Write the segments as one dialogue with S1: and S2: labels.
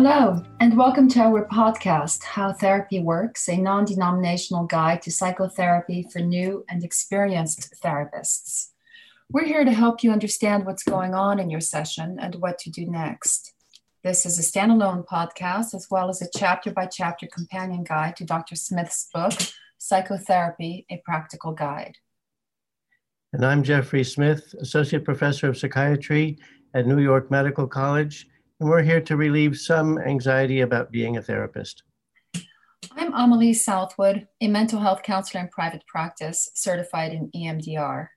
S1: Hello, and welcome to our podcast, How Therapy Works, a non denominational guide to psychotherapy for new and experienced therapists. We're here to help you understand what's going on in your session and what to do next. This is a standalone podcast as well as a chapter by chapter companion guide to Dr. Smith's book, Psychotherapy A Practical Guide.
S2: And I'm Jeffrey Smith, Associate Professor of Psychiatry at New York Medical College and we're here to relieve some anxiety about being a therapist.
S1: I'm Amelie Southwood, a mental health counselor in private practice, certified in EMDR.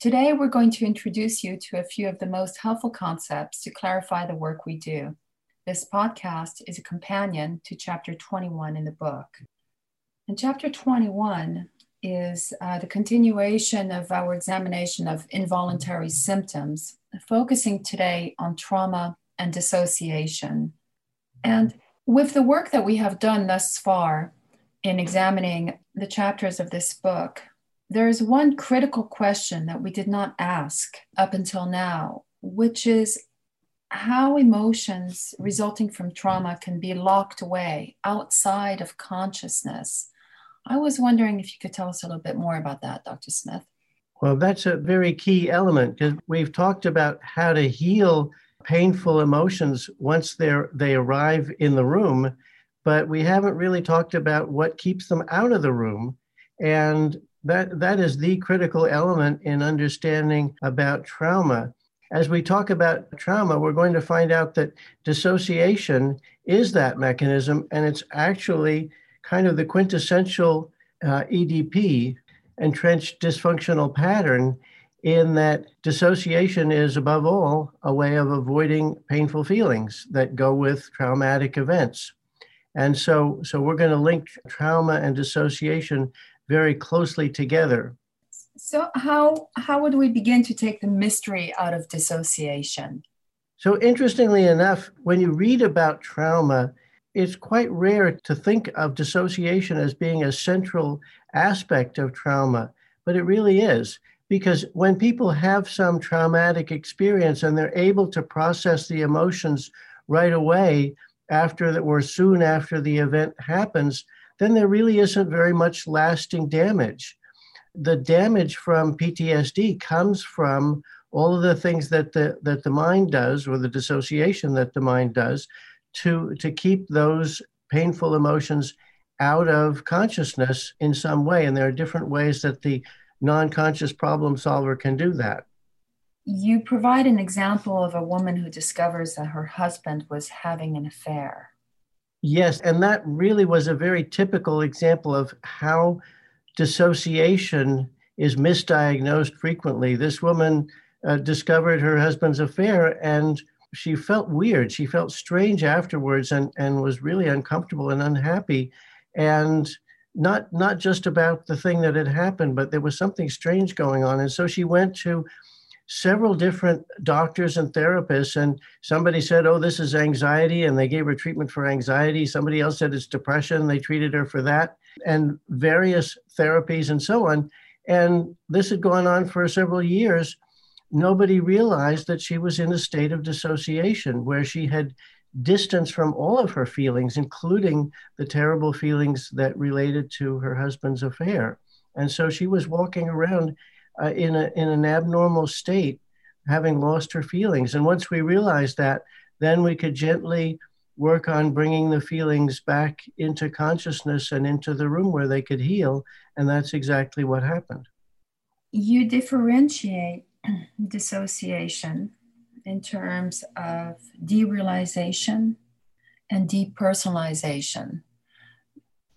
S1: Today, we're going to introduce you to a few of the most helpful concepts to clarify the work we do. This podcast is a companion to chapter 21 in the book. And chapter 21 is uh, the continuation of our examination of involuntary symptoms, focusing today on trauma and dissociation. And with the work that we have done thus far in examining the chapters of this book, there is one critical question that we did not ask up until now, which is how emotions resulting from trauma can be locked away outside of consciousness. I was wondering if you could tell us a little bit more about that, Dr. Smith.
S2: Well, that's a very key element because we've talked about how to heal painful emotions once they're they arrive in the room but we haven't really talked about what keeps them out of the room. And that that is the critical element in understanding about trauma. As we talk about trauma we're going to find out that dissociation is that mechanism and it's actually kind of the quintessential uh, edp entrenched dysfunctional pattern in that dissociation is, above all, a way of avoiding painful feelings that go with traumatic events. And so, so we're going to link trauma and dissociation very closely together.
S1: So, how, how would we begin to take the mystery out of dissociation?
S2: So, interestingly enough, when you read about trauma, it's quite rare to think of dissociation as being a central aspect of trauma, but it really is because when people have some traumatic experience and they're able to process the emotions right away after that or soon after the event happens then there really isn't very much lasting damage. The damage from ptsd comes from all of the things that the that the mind does or the dissociation that the mind does to to keep those painful emotions out of consciousness in some way. And there are different ways that the non conscious problem solver can do that.
S1: You provide an example of a woman who discovers that her husband was having an affair.
S2: Yes, and that really was a very typical example of how dissociation is misdiagnosed frequently. This woman uh, discovered her husband's affair and she felt weird. She felt strange afterwards and, and was really uncomfortable and unhappy. And not not just about the thing that had happened, but there was something strange going on. And so she went to several different doctors and therapists and somebody said oh this is anxiety and they gave her treatment for anxiety. Somebody else said it's depression they treated her for that and various therapies and so on. And this had gone on for several years. Nobody realized that she was in a state of dissociation where she had distance from all of her feelings, including the terrible feelings that related to her husband's affair. And so she was walking around uh, in, a, in an abnormal state, having lost her feelings. And once we realized that, then we could gently work on bringing the feelings back into consciousness and into the room where they could heal. And that's exactly what happened.
S1: You differentiate dissociation in terms of derealization and depersonalization.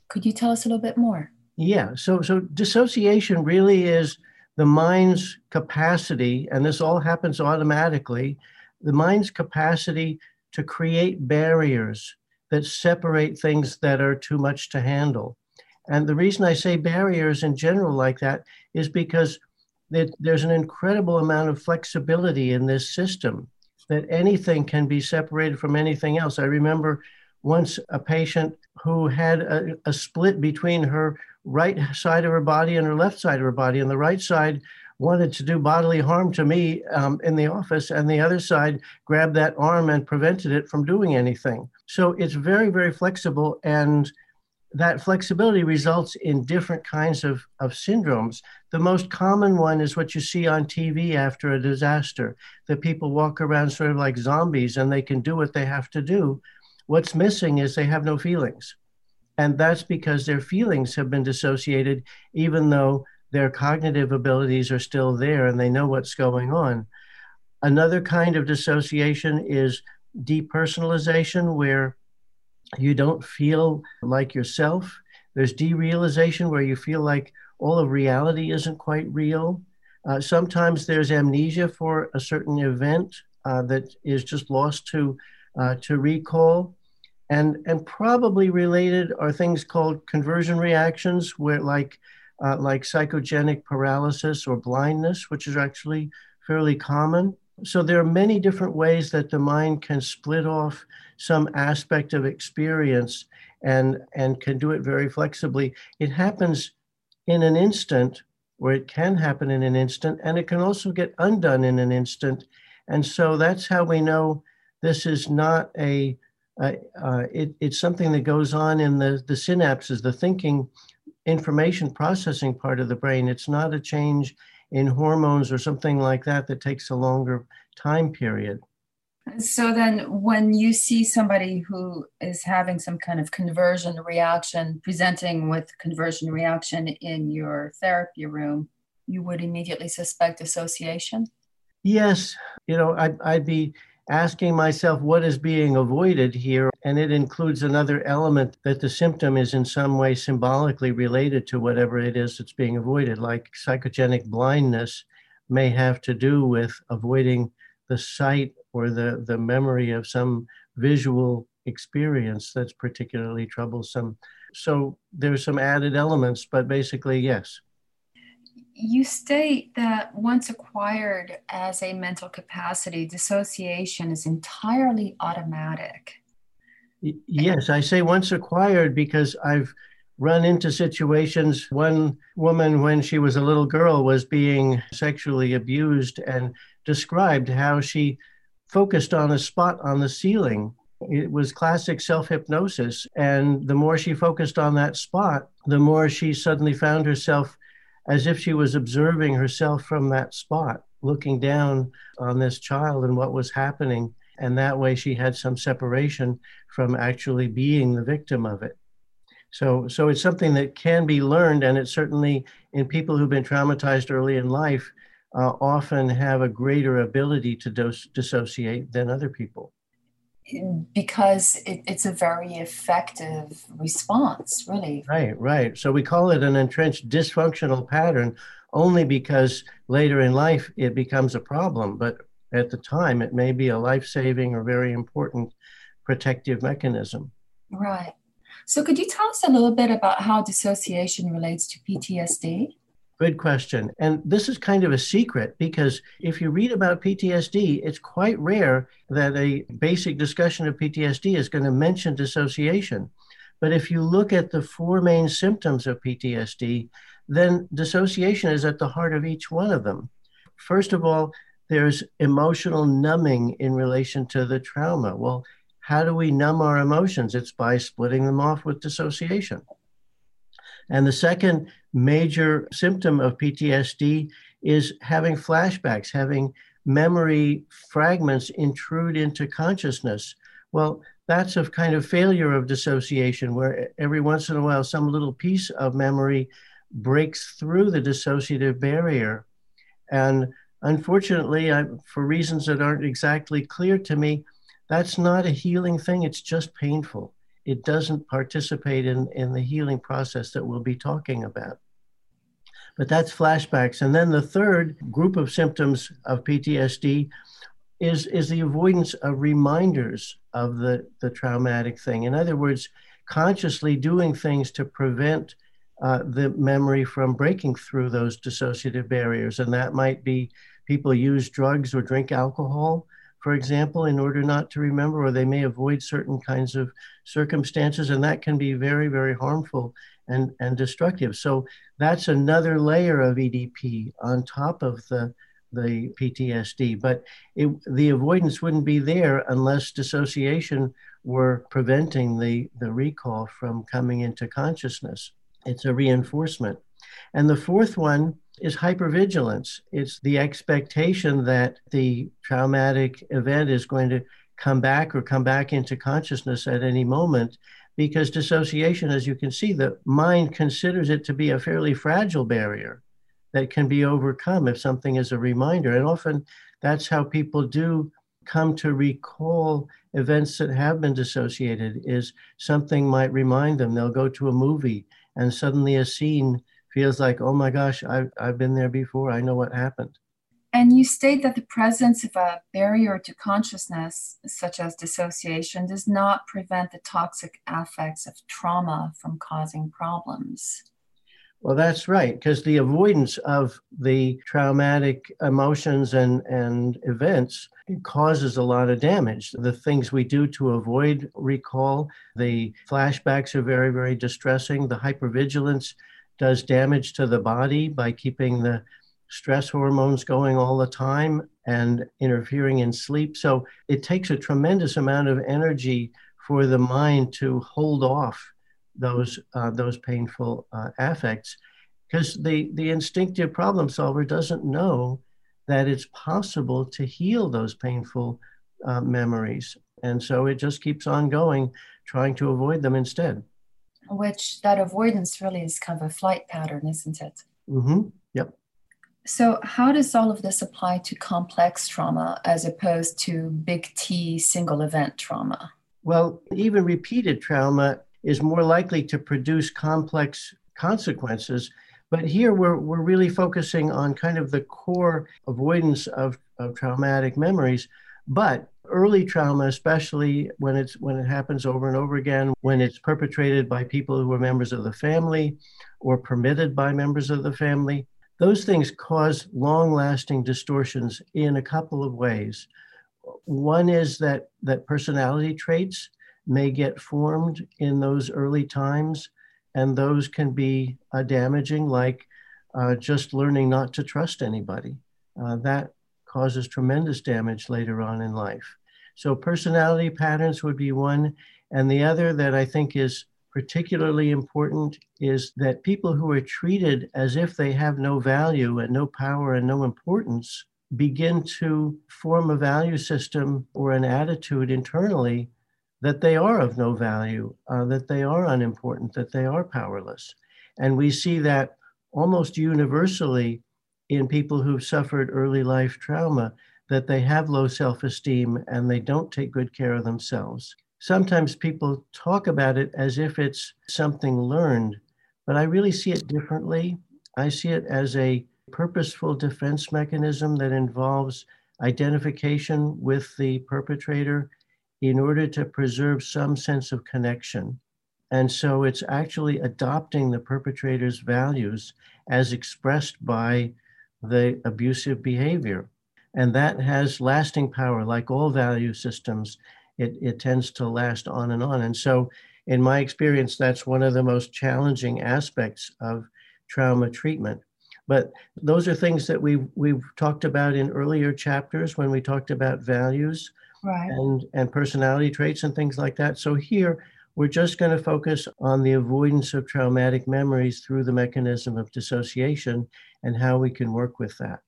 S1: Could you tell us a little bit more?
S2: Yeah, so so dissociation really is the mind's capacity, and this all happens automatically, the mind's capacity to create barriers that separate things that are too much to handle. And the reason I say barriers in general like that is because that there's an incredible amount of flexibility in this system that anything can be separated from anything else. I remember once a patient who had a, a, split between her right side of her body and her left side of her body, and the right side wanted to do bodily harm to me um, in the office, and the other side grabbed that arm and prevented it from doing anything. So it's very, very flexible. And that flexibility results in different kinds of, of syndromes. The most common one is what you see on TV after a disaster that people walk around sort of like zombies and they can do what they have to do. What's missing is they have no feelings. And that's because their feelings have been dissociated, even though their cognitive abilities are still there and they know what's going on. Another kind of dissociation is depersonalization, where you don't feel like yourself. There's derealization, where you feel like all of reality isn't quite real. Uh, sometimes there's amnesia for a certain event uh, that is just lost to uh, to recall, and and probably related are things called conversion reactions, where like uh, like psychogenic paralysis or blindness, which is actually fairly common. So there are many different ways that the mind can split off some aspect of experience and and can do it very flexibly. It happens in an instant, or it can happen in an instant, and it can also get undone in an instant. And so that's how we know this is not a, a uh, it, it's something that goes on in the, the synapses, the thinking information processing part of the brain. It's not a change in hormones or something like that that takes a longer time period.
S1: So then, when you see somebody who is having some kind of conversion reaction, presenting with conversion reaction in your therapy room, you would immediately suspect association?
S2: Yes. You know, I'd, I'd be asking myself what is being avoided here. And it includes another element that the symptom is in some way symbolically related to whatever it is that's being avoided, like psychogenic blindness may have to do with avoiding the sight or the, the memory of some visual experience that's particularly troublesome. So there's some added elements, but basically, yes
S1: you state that once acquired as a mental capacity, dissociation is entirely automatic.
S2: Yes, I say once acquired because I've run into situations. One woman, when she was a little girl, was being sexually abused and described how she focused on a spot on the ceiling. It was classic self hypnosis. And the more she focused on that spot, the more she suddenly found herself as if she was observing herself from that spot, looking down on this child and what was happening. And that way she had some separation from actually being the victim of it. So, so it's something that can be learned, and it certainly, in people who've been traumatized early in life, uh, often have a greater ability to dos- dissociate than other people
S1: because it, it's a very effective response, really.
S2: Right, right. So we call it an entrenched dysfunctional pattern only because later in life it becomes a problem. But at the time, it may be a life saving or very important protective mechanism.
S1: Right. So, could you tell us a little bit about how dissociation relates to PTSD?
S2: Good question. And this is kind of a secret because if you read about PTSD, it's quite rare that a basic discussion of PTSD is going to mention dissociation. But if you look at the four main symptoms of PTSD, then dissociation is at the heart of each one of them. First of all, there's emotional numbing in relation to the trauma. Well, how do we numb our emotions? It's by splitting them off with dissociation. And the second major symptom of PTSD is having flashbacks, having memory fragments intrude into consciousness. Well, that's a kind of failure of dissociation where every once in a while some little piece of memory breaks through the dissociative barrier. And unfortunately, I, for reasons that aren't exactly clear to me, that's not a healing thing, it's just painful it doesn't participate in, in the healing process that we'll be talking about. But that's flashbacks. And then the third group of symptoms of PTSD is, is the avoidance of reminders of the, the traumatic thing. In other words, consciously doing things to prevent uh, the memory from breaking through those dissociative barriers. And that might be people use drugs or drink alcohol for example, in order not to remember, or they may avoid certain kinds of circumstances, and that can be very, very harmful and, and destructive. So that's another layer of EDP on top of the the PTSD. But it, the avoidance wouldn't be there unless dissociation were preventing the, the recall from coming into consciousness. It's a reinforcement. And the fourth one is hypervigilance. It's the expectation that the traumatic event is going to come back or come back into consciousness at any moment because dissociation, as you can see, the mind considers it to be a fairly fragile barrier that can be overcome if something is a reminder. And often that's how people do come to recall events that have been dissociated is something might remind them. They'll go to a movie and suddenly a scene feels like oh my gosh I've, I've been there before. I know what happened
S1: and you state that the presence of a barrier to consciousness such as dissociation does not prevent the toxic affects of trauma from causing problems
S2: well, that's right, because the avoidance of the traumatic emotions and, and events causes a lot of damage. The things we do to avoid recall, the flashbacks are very, very distressing. The hypervigilance does damage to the body by keeping the stress hormones going all the time and interfering in sleep. So it takes a tremendous amount of energy for the mind to hold off those uh, those painful uh, affects. Because the the instinctive problem solver doesn't know that it's possible to heal those painful uh, memories. And so it just keeps on going trying to avoid them instead.
S1: Which that avoidance really is kind of a flight pattern isn't it?
S2: Mm-hmm. Yep
S1: so how does all of this apply to complex trauma as opposed to big t single event trauma
S2: well even repeated trauma is more likely to produce complex consequences. But here we're, we're really focusing on kind of the core avoidance of, of traumatic memories. But early trauma, especially when it's when it happens over and over again, when it's perpetrated by people who are members of the family or permitted by members of the family, those things cause long-lasting distortions in a couple of ways. One is that that personality traits may get formed in those early times, and those can be uh, damaging, like uh, just learning not to trust anybody. Uh, that causes tremendous damage later on in life. So, personality patterns would be one. And the other that I think is particularly important is that people who are treated as if they have no value and no power and no importance begin to form a value system or an attitude internally that they are of no value, uh, that they are unimportant, that they are powerless. And we see that almost universally in people who've suffered early life trauma, that they have low self esteem and they don't take good care of themselves. Sometimes people talk about it as if it's something learned, but I really see it differently. I see it as a purposeful defense mechanism that involves identification with the perpetrator in order to preserve some sense of connection. And so it's actually adopting the perpetrator's values as expressed by the abusive behavior. And that has lasting power, like all value systems, it, it tends to last on and on. And so, in my experience, that's one of the most challenging aspects of trauma treatment. But those are things that we've, we've talked about in earlier chapters when we talked about values
S1: right.
S2: and, and personality traits and things like that. So here, we're just going to focus on the avoidance of traumatic memories through the mechanism of dissociation and how we can work with that.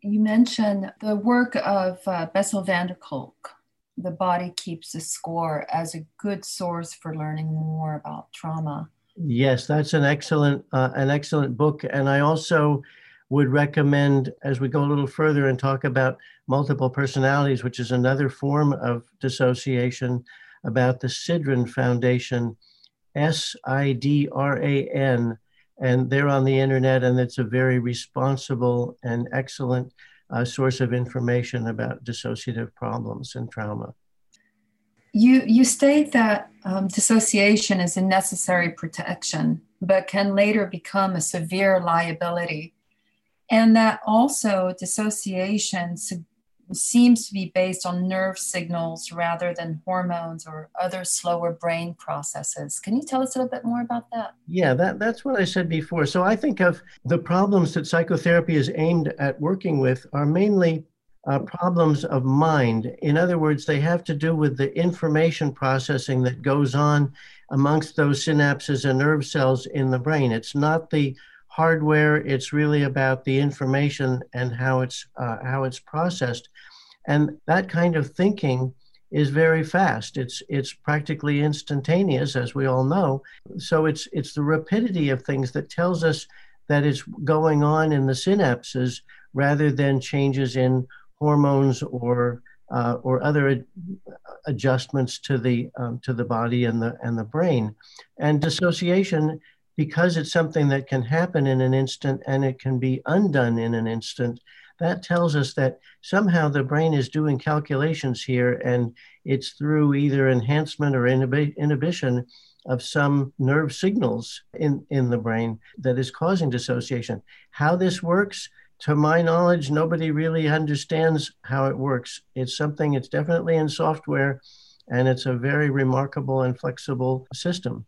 S1: You mentioned the work of uh, Bessel van der Kolk, The Body Keeps a Score, as a good source for learning more about trauma.
S2: Yes, that's an excellent uh, an excellent book, and I also would recommend as we go a little further and talk about multiple personalities, which is another form of dissociation, about the Sidran Foundation, S I D R A N. And they're on the internet, and it's a very responsible and excellent uh, source of information about dissociative problems and trauma.
S1: You, you state that um, dissociation is a necessary protection, but can later become a severe liability and that also dissociation seems to be based on nerve signals rather than hormones or other slower brain processes. Can you tell us a little bit more about that?
S2: Yeah, that, that's what I said before. So I think of the problems that psychotherapy is aimed at working with are mainly uh, problems of mind. In other words, they have to do with the information processing that goes on amongst those synapses and nerve cells in the brain. It's not the hardware; it's really about the information and how it's uh, how it's processed. And that kind of thinking is very fast. It's it's practically instantaneous, as we all know. So it's it's the rapidity of things that tells us that it's going on in the synapses rather than changes in hormones or uh, or other ad- adjustments to the um, to the body and the and the brain. And dissociation, because it's something that can happen in an instant and it can be undone in an instant, that tells us that somehow the brain is doing calculations here, and it's through either enhancement or inhibi- inhibition of some nerve signals in, in the brain that is causing dissociation. How this works, to my knowledge, nobody really understands how it works. It's something, it's definitely in software, and it's a very remarkable and flexible system.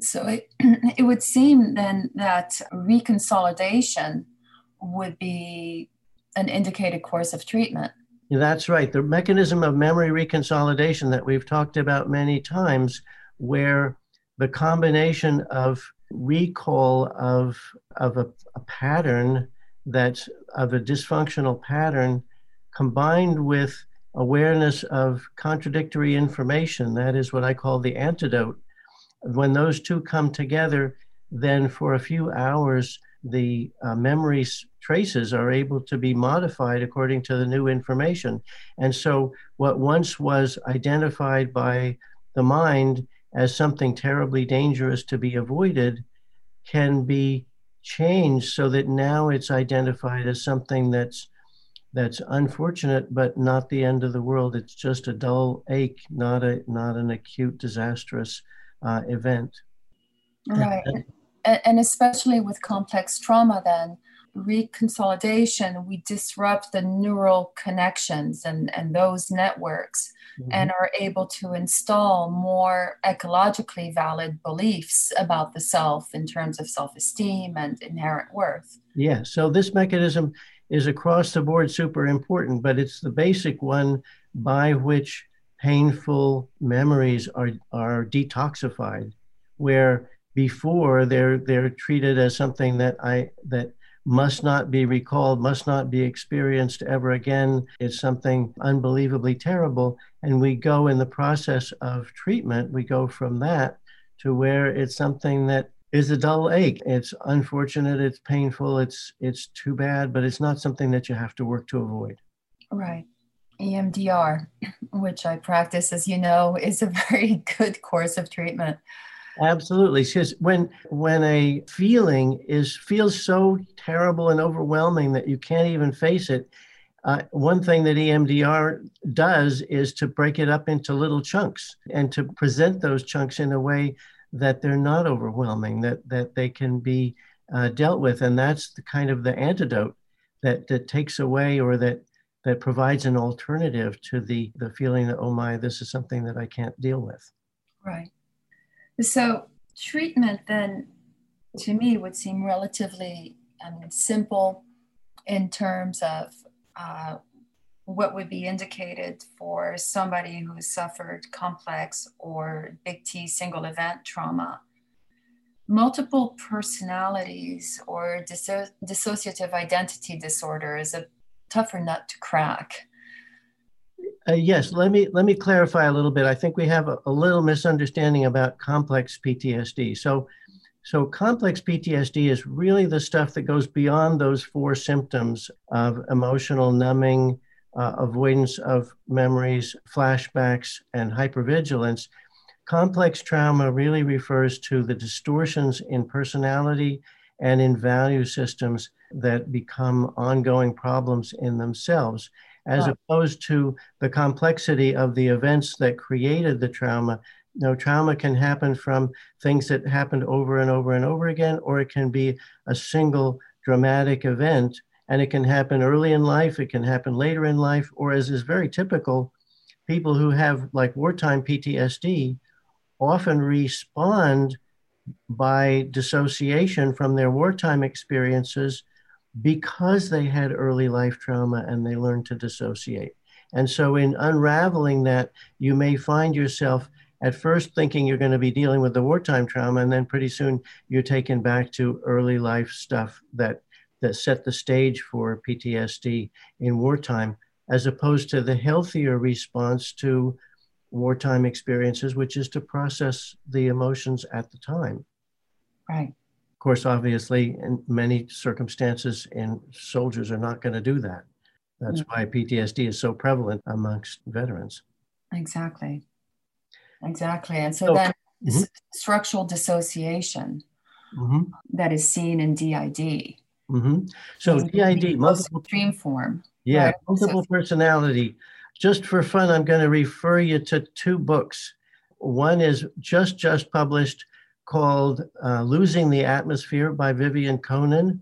S1: So it, it would seem then that reconsolidation would be an indicated course of treatment.
S2: That's right. The mechanism of memory reconsolidation that we've talked about many times, where the combination of recall of, of a, a pattern that's of a dysfunctional pattern combined with awareness of contradictory information. That is what I call the antidote. When those two come together, then for a few hours, the uh, memory traces are able to be modified according to the new information. And so, what once was identified by the mind as something terribly dangerous to be avoided can be changed so that now it's identified as something that's that's unfortunate but not the end of the world. It's just a dull ache not a not an acute disastrous uh, event.
S1: Right and especially with complex trauma then reconsolidation we disrupt the neural connections and and those networks mm-hmm. and are able to install more ecologically valid beliefs about the self in terms of self esteem and inherent worth.
S2: Yeah, so this mechanism is across the board super important, but it's the basic one by which painful memories are, are detoxified, where before they're they're treated as something that I that must not be recalled, must not be experienced ever again. It's something unbelievably terrible. And we go in the process of treatment, we go from that to where it's something that is a dull ache. It's unfortunate, it's painful, it's it's too bad, but it's not something that you have to work to avoid.
S1: Right. EMDR, which I practice, as you know, is a very good course of treatment.
S2: Absolutely. Because when when a feeling is feels so terrible and overwhelming that you can't even face it, uh, one thing that EMDR does is to break it up into little chunks and to present those chunks in a way that they're not overwhelming, that that they can be uh, dealt with, and that's the kind of the antidote that that takes away or that that provides an alternative to the the feeling that oh my, this is something that I can't deal with.
S1: Right. So treatment then to me would seem relatively I mean, simple in terms of uh, what would be indicated for somebody who suffered complex or big T single event trauma. Multiple personalities or disso- dissociative identity disorder is a tougher nut to crack.
S2: Uh, yes, let me let me clarify a little bit. I think we have a, a, little misunderstanding about complex PTSD. So, so complex PTSD is really the stuff that goes beyond those four symptoms of emotional numbing, uh, avoidance of memories, flashbacks, and hypervigilance. Complex trauma really refers to the distortions in personality and in value systems that become ongoing problems in themselves as opposed to the complexity of the events that created the trauma. You know, trauma can happen from things that happened over and over and over again, or it can be a single dramatic event, and it can happen early in life, it can happen later in life, or as is very typical, people who have like wartime PTSD often respond by dissociation from their wartime experiences because they had early life trauma and they learned to dissociate. And so, in unraveling that, you may find yourself at first thinking you're going to be dealing with the wartime trauma, and then pretty soon you're taken back to early life stuff that that set the stage for PTSD in wartime, as opposed to the healthier response to wartime experiences, which is to process the emotions at the time.
S1: Right.
S2: Of course, obviously, in many circumstances, and soldiers are not going to do that. That's mm-hmm. why PTSD is so prevalent amongst veterans.
S1: Exactly. Exactly. And so, so then mm-hmm. structural dissociation mm-hmm. that is seen in DID.
S2: Mm-hmm. So DID,
S1: multiple extreme form.
S2: Yeah, right? multiple so, personality. Just for fun, I'm going to refer you to two books. One is just just published called uh, "Losing the Atmosphere" by Vivian Conan,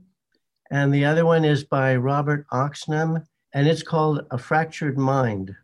S2: and the other one is by Robert Oxnam, and it's called "A Fractured Mind."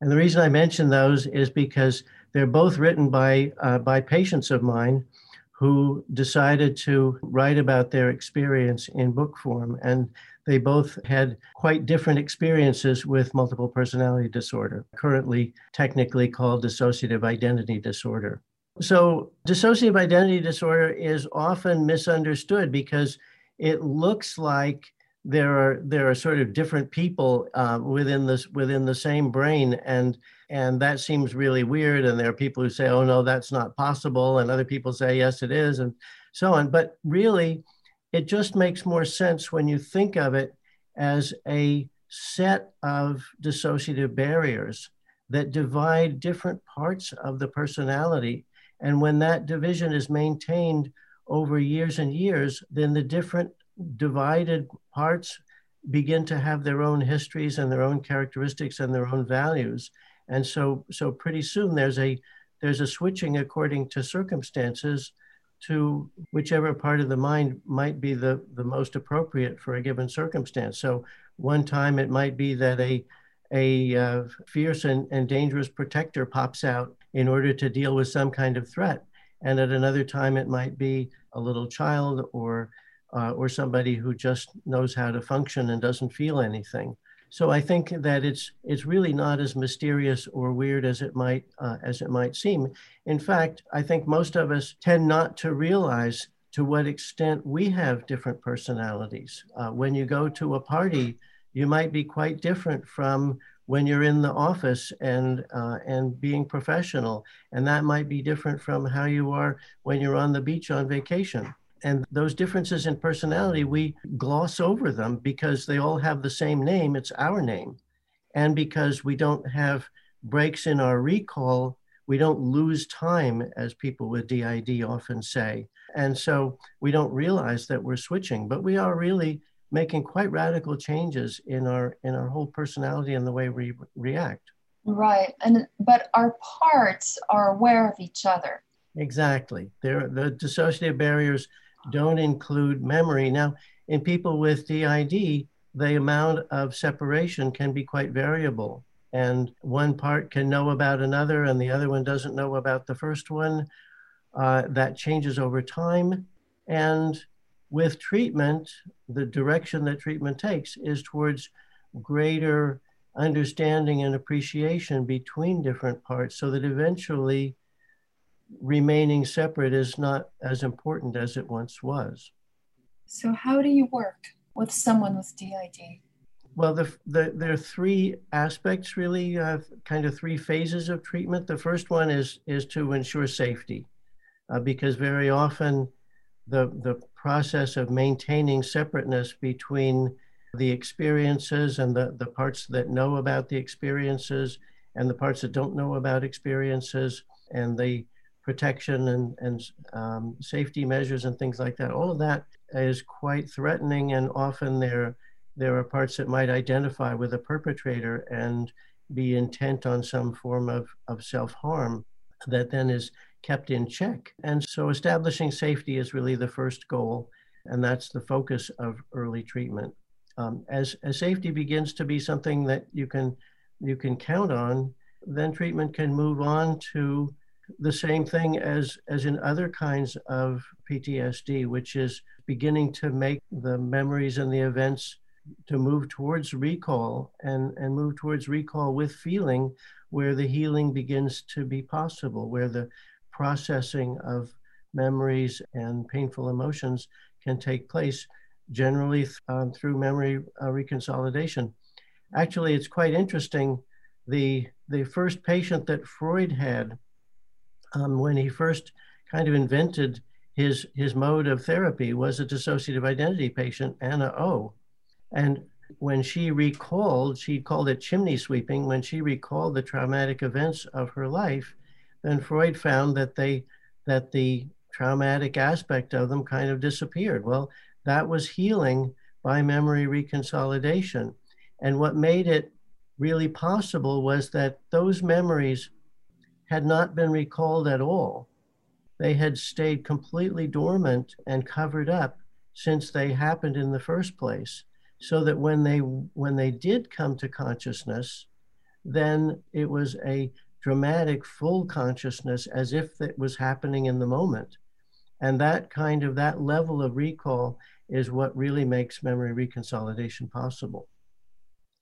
S2: And the reason I mention those is because they're both written by, uh, by patients of mine who decided to write about their experience in book form. And they both had quite different experiences with multiple personality disorder, currently technically called dissociative identity disorder. So, dissociative identity disorder is often misunderstood because it looks like there are there are sort of different people uh, within this within the same brain and and that seems really weird. And there are people who say oh no that's not possible. And other people say yes it is and so on. But really it just makes more sense when you think of it as a set of dissociative barriers that divide different parts of the personality and when that division is maintained over years and years then the different divided parts begin to have their own histories and their own characteristics and their own values. And so so pretty soon there's a there's a switching according to circumstances to whichever part of the mind might be the the most appropriate for a given circumstance. So one time it might be that a a uh, fierce and, and dangerous protector pops out in order to deal with some kind of threat and at another time it might be a little child or uh, or somebody who just knows how to function and doesn't feel anything. So I think that it's it's really not as mysterious or weird as it might uh, as it might seem. In fact, I think most of us tend not to realize to what extent we have different personalities. Uh, when you go to a party, you might be quite different from when you're in the office and uh, and being professional, and that might be different from how you are when you're on the beach on vacation. And those differences in personality, we gloss over them because they all have the same name. It's our name. And because we don't have breaks in our recall, we don't lose time, as people with DID often say. And so we don't realize that we're switching, but we are really making quite radical changes in our in our whole personality and the way we react.
S1: Right. And but our parts are aware of each other.
S2: Exactly. There the dissociative barriers don't include memory. Now, in people with DID, the amount of separation can be quite variable. And one part can know about another, and the other one doesn't know about the first one. Uh, that changes over time. And with treatment, the direction that treatment takes is towards greater understanding and appreciation between different parts so that eventually remaining separate is not as important as it once was.
S1: So, how do you work with someone with DID?
S2: Well, the, the, there are three aspects, really, uh, kind of three phases of treatment. The first one is is to ensure safety, uh, because very often the the process of maintaining separateness between the experiences and the, the parts that know about the experiences and the parts that don't know about experiences and the protection and, and um, safety measures and things like that. All of that is quite threatening, and often there, there are parts that might identify with a perpetrator and be intent on some form of, of self harm that then is kept in check. And so establishing safety is really the first goal, and that's the focus of early treatment. Um, as, as safety begins to be something that you can you can count on, then treatment can move on to the same thing as, as in other kinds of PTSD, which is beginning to make the memories and the events to move towards recall and, and move towards recall with feeling where the healing begins to be possible, where the processing of memories and painful emotions can take place, generally um, through memory uh, reconsolidation. Actually, it's quite interesting. The, the first patient that Freud had, um, when he first kind of invented his, his mode of therapy, was a dissociative identity patient, Anna O. And when she recalled, she called it chimney sweeping, when she recalled the traumatic events of her life, then Freud found that they that the traumatic aspect of them kind of disappeared. Well, that was healing by memory reconsolidation. And what made it really possible was that those memories had not been recalled at all. They had stayed completely dormant and covered up since they happened in the first place so that when they when they did come to consciousness then it was a dramatic full consciousness as if it was happening in the moment. And that kind of that level of recall is what really makes memory reconsolidation possible.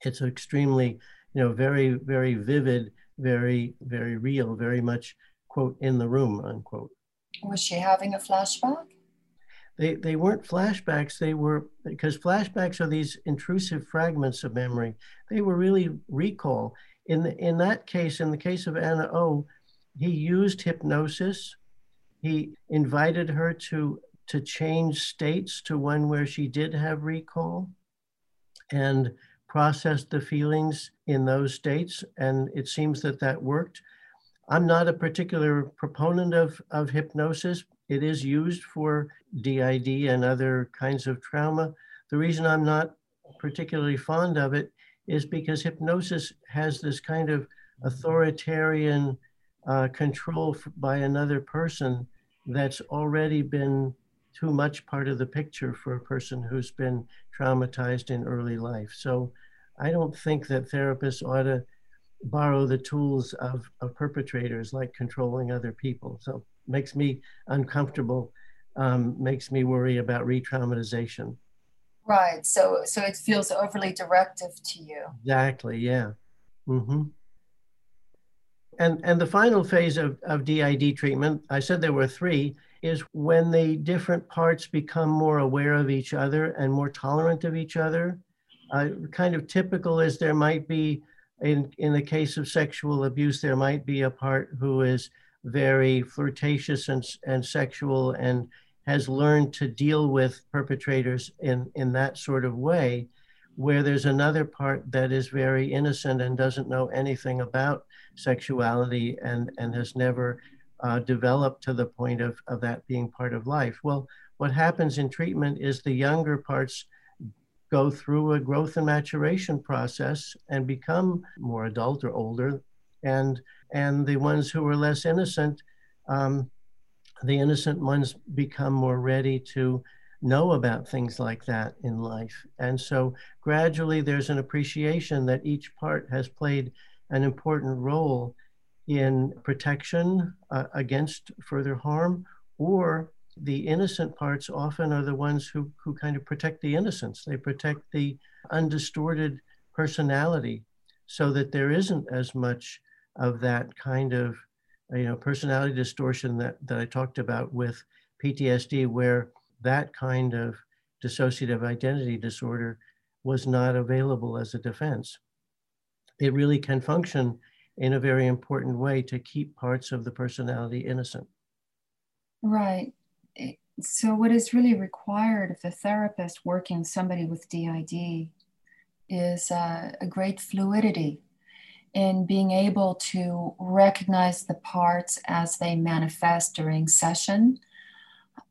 S2: It's extremely you know very very vivid very very real very much quote in the room unquote.
S1: Was she having a flashback?
S2: They, they weren't flashbacks. They were because flashbacks are these intrusive fragments of memory. They were really recall in the, in that case in the case of anna o he used hypnosis. He invited her to to change states to one where she did have recall and processed the feelings in those states. And it seems that that worked. I'm not a particular proponent of of hypnosis. It is used for DID and other kinds of trauma. The reason I'm not particularly fond of it is because hypnosis has this kind of authoritarian uh, control by another person that's already been too much part of the picture for a person who's been traumatized in early life. So I don't think that therapists ought to borrow the tools of, of perpetrators like controlling other people. So makes me uncomfortable, um, makes me worry about re-traumatization.
S1: Right. So so it feels overly directive to you.
S2: Exactly. Yeah. Mm-hmm. And and the final phase of, of DID treatment, I said there were three, is when the different parts become more aware of each other and more tolerant of each other. Uh, kind of typical is there might be in in the case of sexual abuse, there might be a part who is very flirtatious and, and sexual and has learned to deal with perpetrators in, in that sort of way, where there's another part that is very innocent and doesn't know anything about sexuality and, and has never uh, developed to the point of, of that being part of life. Well, what happens in treatment is the younger parts go through a growth and maturation process and become more adult or older and and the ones who are less innocent, um, the innocent ones become more ready to know about things like that in life. And so gradually there's an appreciation that each part has played an important role in protection uh, against further harm, or the innocent parts often are the ones who, who kind of protect the innocence. They protect the undistorted personality so that there isn't as much of that kind of you know personality distortion that, that I talked about with PTSD, where that kind of dissociative identity disorder was not available as a defense. It really can function in a very important way to keep parts of the personality innocent.
S1: Right. So, what is really required of the therapist working somebody with DID is uh, a great fluidity in being able to recognize the parts as they manifest during session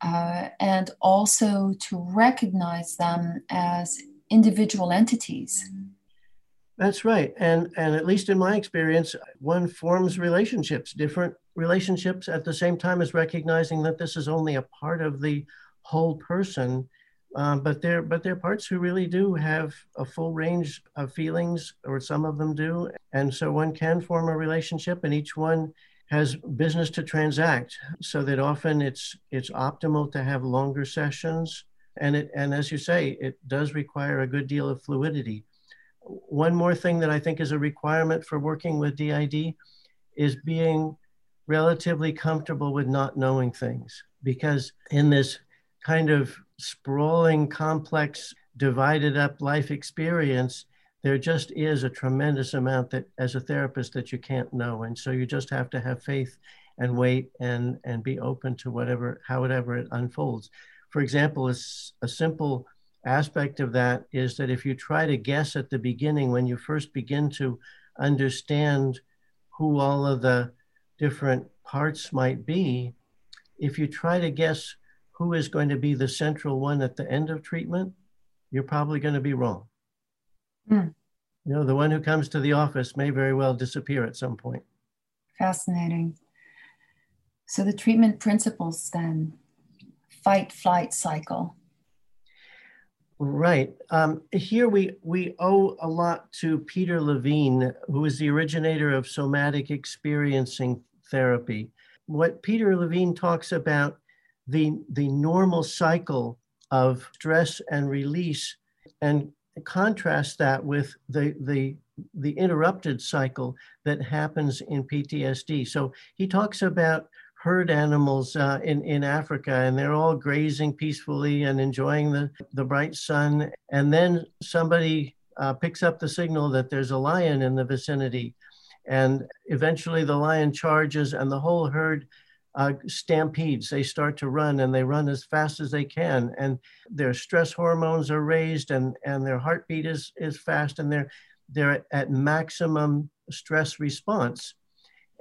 S1: uh, and also to recognize them as individual entities.
S2: That's right. And, and at least in my experience, one forms relationships, different relationships at the same time as recognizing that this is only a part of the whole person um, but they're but they're parts who really do have a full range of feelings, or some of them do, and so one can form a relationship, and each one has business to transact so that often it's it's optimal to have longer sessions. And it and as you say it does require a good deal of fluidity. One more thing that i think is a requirement for working with DID is being relatively comfortable with not knowing things because in this kind of sprawling complex divided up life experience there just is a tremendous amount that as a therapist that you can't know. And so you just have to have faith and wait and and be open to whatever however it unfolds. For example it's a simple aspect of that is that if you try to guess at the beginning when you first begin to understand who all of the different parts might be if you try to guess who is going to be the central one at the end of treatment you're probably going to be wrong Mm. You know, the one who comes to the office may very well disappear at some point.
S1: Fascinating. So the treatment principles then fight flight cycle.
S2: Right. Um, here we, we owe a lot to Peter Levine, who is the originator of somatic experiencing therapy. What Peter Levine talks about the, the normal cycle of stress and release and contrast that with the the the interrupted cycle that happens in PTSD. So he talks about herd animals uh, in in Africa, and they're all grazing peacefully and enjoying the the bright sun, and then somebody uh, picks up the signal that there's a lion in the vicinity, and eventually the lion charges, and the whole herd uh, stampedes. They start to run and they run as fast as they can, and their stress hormones are raised, and and their heartbeat is is fast, and they're they're at maximum stress response.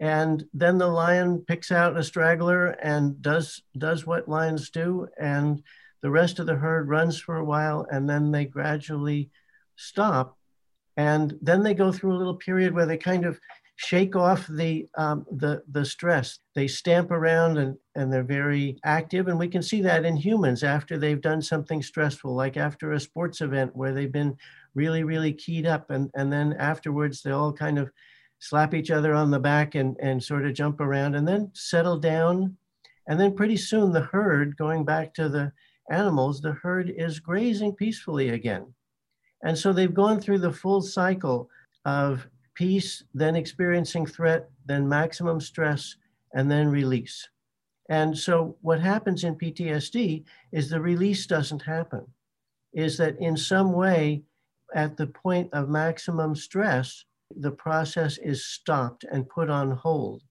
S2: And then the lion picks out a straggler and does does what lions do, and the rest of the herd runs for a while, and then they gradually stop, and then they go through a little period where they kind of shake off the um, the the stress. They stamp around and and they're very active, and we can see that in humans after they've done something stressful, like after a sports event where they've been really really keyed up, and and then afterwards they all kind of slap each other on the back and and sort of jump around, and then settle down, and then pretty soon the herd going back to the animals, the herd is grazing peacefully again. And so they've gone through the full cycle of peace, then experiencing threat, then maximum stress, and then release. And so what happens in PTSD is the release doesn't happen, is that in some way, at the point of maximum stress, the process is stopped and put on hold.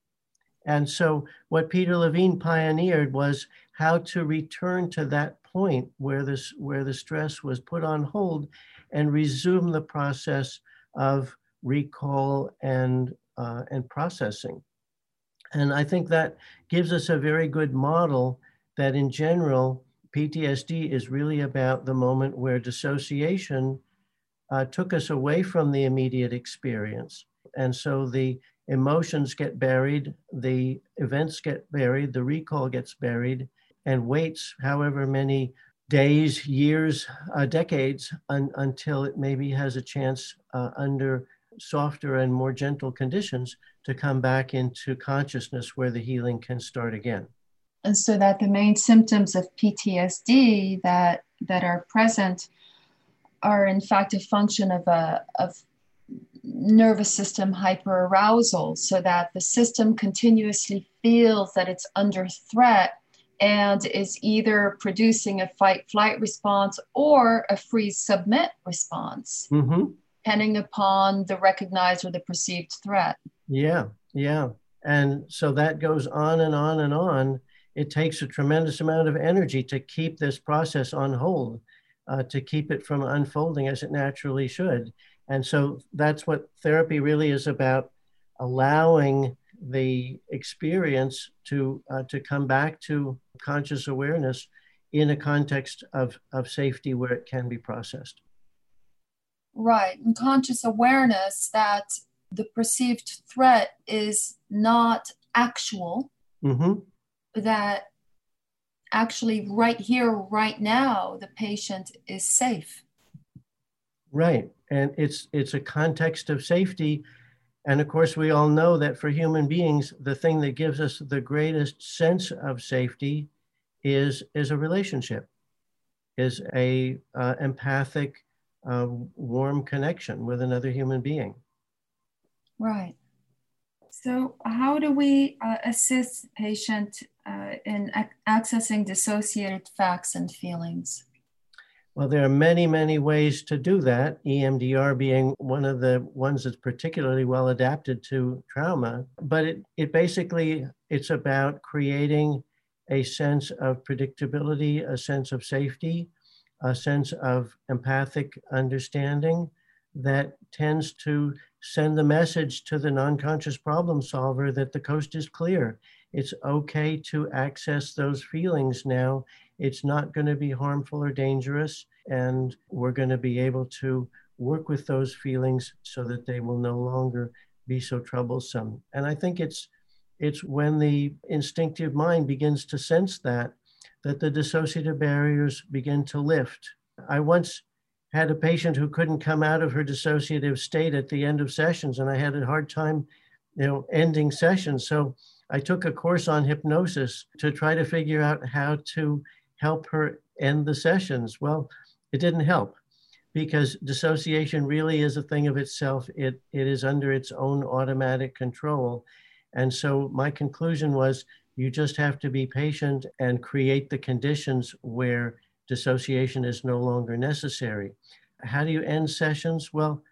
S2: And so what Peter Levine pioneered was how to return to that point where this where the stress was put on hold and resume the process of recall, and, uh, and processing. And I think that gives us a very good model that in general, PTSD is really about the moment where dissociation uh, took us away from the immediate experience. And so the emotions get buried, the events get buried, the recall gets buried, and waits however many days, years, uh, decades un- until it maybe has a chance uh, under softer and more gentle conditions to come back into consciousness where the healing can start again.
S1: And so that the main symptoms of PTSD that that are present are in fact a function of a of nervous system hyperarousal so that the system continuously feels that it's under threat and is either producing a fight flight response or a freeze submit response. Mm-hmm depending upon the recognized or the perceived threat.
S2: Yeah, yeah. And so that goes on and on and on. It takes a tremendous amount of energy to keep this process on hold, uh, to keep it from unfolding as it naturally should. And so that's what therapy really is about allowing the experience to, uh, to come back to conscious awareness in a context of, of safety where it can be processed.
S1: Right. And conscious awareness that the perceived threat is not actual, mm-hmm. that actually, right here, right now, the patient is safe.
S2: Right. And it's it's a context of safety And of course, we all know that for human beings, the thing that gives us the greatest sense of safety is, is a relationship, is a uh, empathic, uh, warm connection with another human being.
S1: Right. So, how do we uh, assist patient uh, in ac- accessing dissociated facts and feelings?
S2: Well, there are many, many ways to do that, EMDR being one of the ones that's particularly well adapted to trauma. But it, it basically, it's about creating a sense of predictability, a sense of safety, a sense of empathic understanding that tends to send the message to the non-conscious problem solver that the coast is clear. It's okay to access those feelings now it's not going to be harmful or dangerous, and we're going to be able to work with those feelings so that they will no longer be so troublesome. And I think it's it's when the instinctive mind begins to sense that that the dissociative barriers begin to lift. I once had a patient who couldn't come out of her dissociative state at the end of sessions, and I had a hard time, you know, ending sessions. So I took a course on hypnosis to try to figure out how to help her end the sessions. Well, it didn't help because dissociation really is a thing of itself. It, it is under its own automatic control. And so my conclusion was you just have to be patient and create the conditions where dissociation is no longer necessary. How do you end sessions? Well,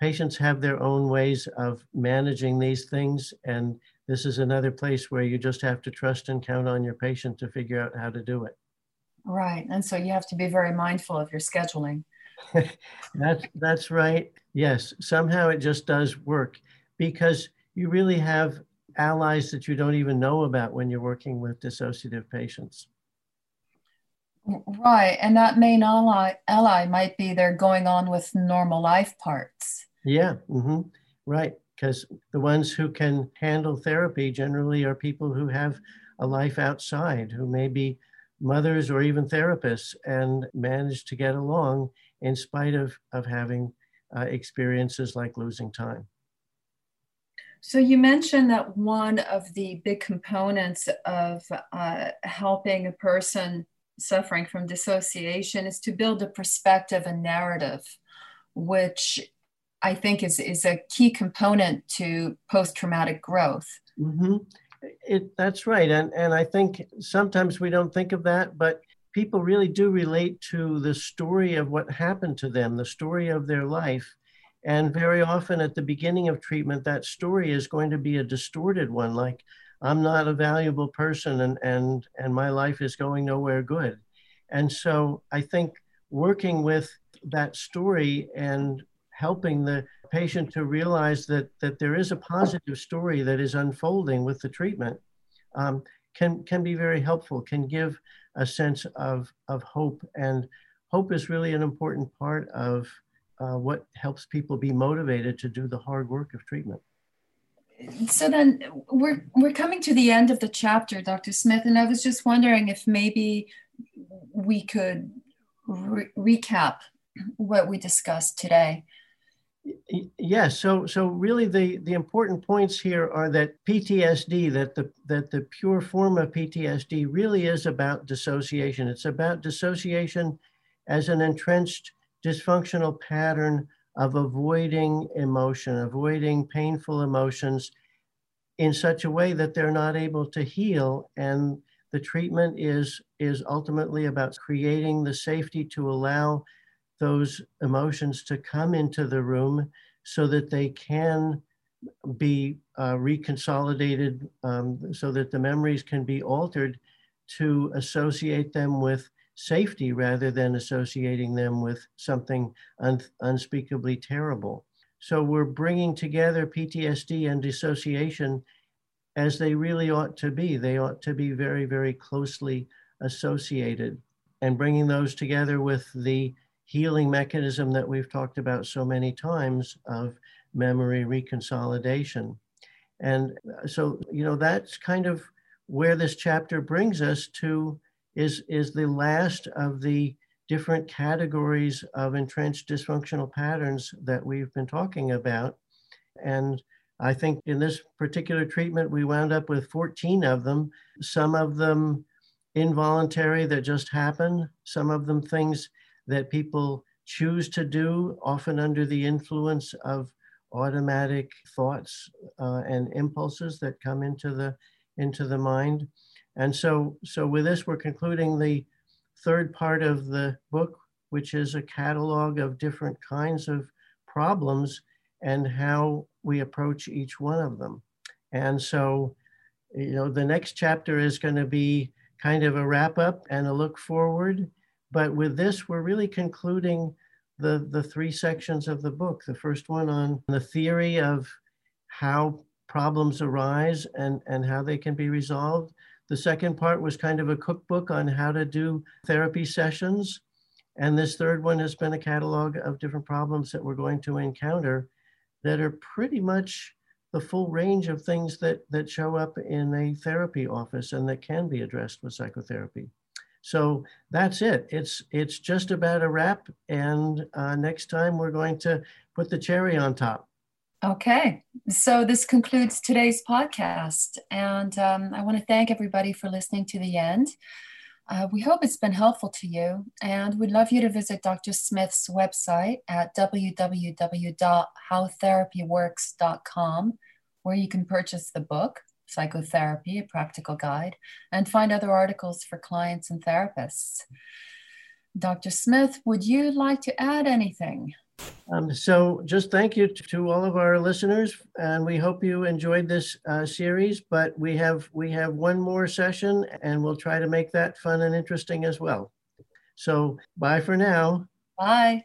S2: patients have their own ways of managing these things. And this is another place where you just have to trust and count on your patient to figure out how to do it.
S1: Right. And so you have to be very mindful of your scheduling.
S2: that's that's right. Yes, somehow it just does work because you really have allies that you don't even know about when you're working with dissociative patients.
S1: Right, and that main ally ally might be they're going on with normal life parts.
S2: Yeah, mm-hmm. right. Because the ones who can handle therapy generally are people who have a life outside, who may be mothers or even therapists and manage to get along in spite of, of having uh, experiences like losing time.
S1: So, you mentioned that one of the big components of uh, helping a person suffering from dissociation is to build a perspective and narrative, which I think is, is a key component to post traumatic growth.
S2: Mm-hmm. It, that's right. And, and I think sometimes we don't think of that, but people really do relate to the story of what happened to them, the story of their life. And very often at the beginning of treatment, that story is going to be a distorted one, like, I'm not a valuable person and, and, and my life is going nowhere good. And so I think working with that story and helping the patient to realize that, that there is a positive story that is unfolding with the treatment um, can, can be very helpful, can give a sense of, of hope. And hope is really an important part of uh, what helps people be motivated to do the hard work of treatment.
S1: So then we're, we're coming to the end of the chapter, Dr. Smith, and I was just wondering if maybe we could re- recap what we discussed today.
S2: Yes. So, so really, the the important points here are that PTSD, that the that the pure form of PTSD, really is about dissociation. It's about dissociation as an entrenched dysfunctional pattern of avoiding emotion, avoiding painful emotions, in such a way that they're not able to heal. And the treatment is is ultimately about creating the safety to allow those emotions to come into the room so that they can be uh, reconsolidated um, so that the memories can be altered to associate them with safety rather than associating them with something un- unspeakably terrible. So we're bringing together PTSD and dissociation as they really ought to be. They ought to be very, very closely associated. And bringing those together with the healing mechanism that we've talked about so many times of memory reconsolidation. And so, you know, that's kind of where this chapter brings us to is, is the last of the different categories of entrenched dysfunctional patterns that we've been talking about. And I think in this particular treatment, we wound up with 14 of them, some of them involuntary that just happen, some of them things that people choose to do, often under the influence of automatic thoughts uh, and impulses that come into the into the mind. And so, so with this, we're concluding the third part of the book, which is a catalog of different kinds of problems and how we approach each one of them. And so, you know, the next chapter is going to be kind of a wrap up and a look forward. But with this, we're really concluding the, the three sections of the book. The first one on the theory of how problems arise and, and how they can be resolved. The second part was kind of a cookbook on how to do therapy sessions. And this third one has been a catalog of different problems that we're going to encounter that are pretty much the full range of things that, that show up in a therapy office and that can be addressed with psychotherapy. So that's it. It's it's just about a wrap, and uh, next time we're going to put the cherry on top.
S1: Okay, so this concludes today's podcast, and um, I want to thank everybody for listening to the end. Uh, we hope it's been helpful to you, and we'd love you to visit Dr. Smith's website at www.howtherapyworks.com, where you can purchase the book, Psychotherapy, a Practical Guide, and find other articles for clients and therapists. Dr. Smith, would you like to add anything?
S2: Um, so, just thank you to all of our listeners, and we hope you enjoyed this uh, series. But we have we have one more session, and we'll try to make that fun and interesting as well. So, bye for now.
S1: Bye.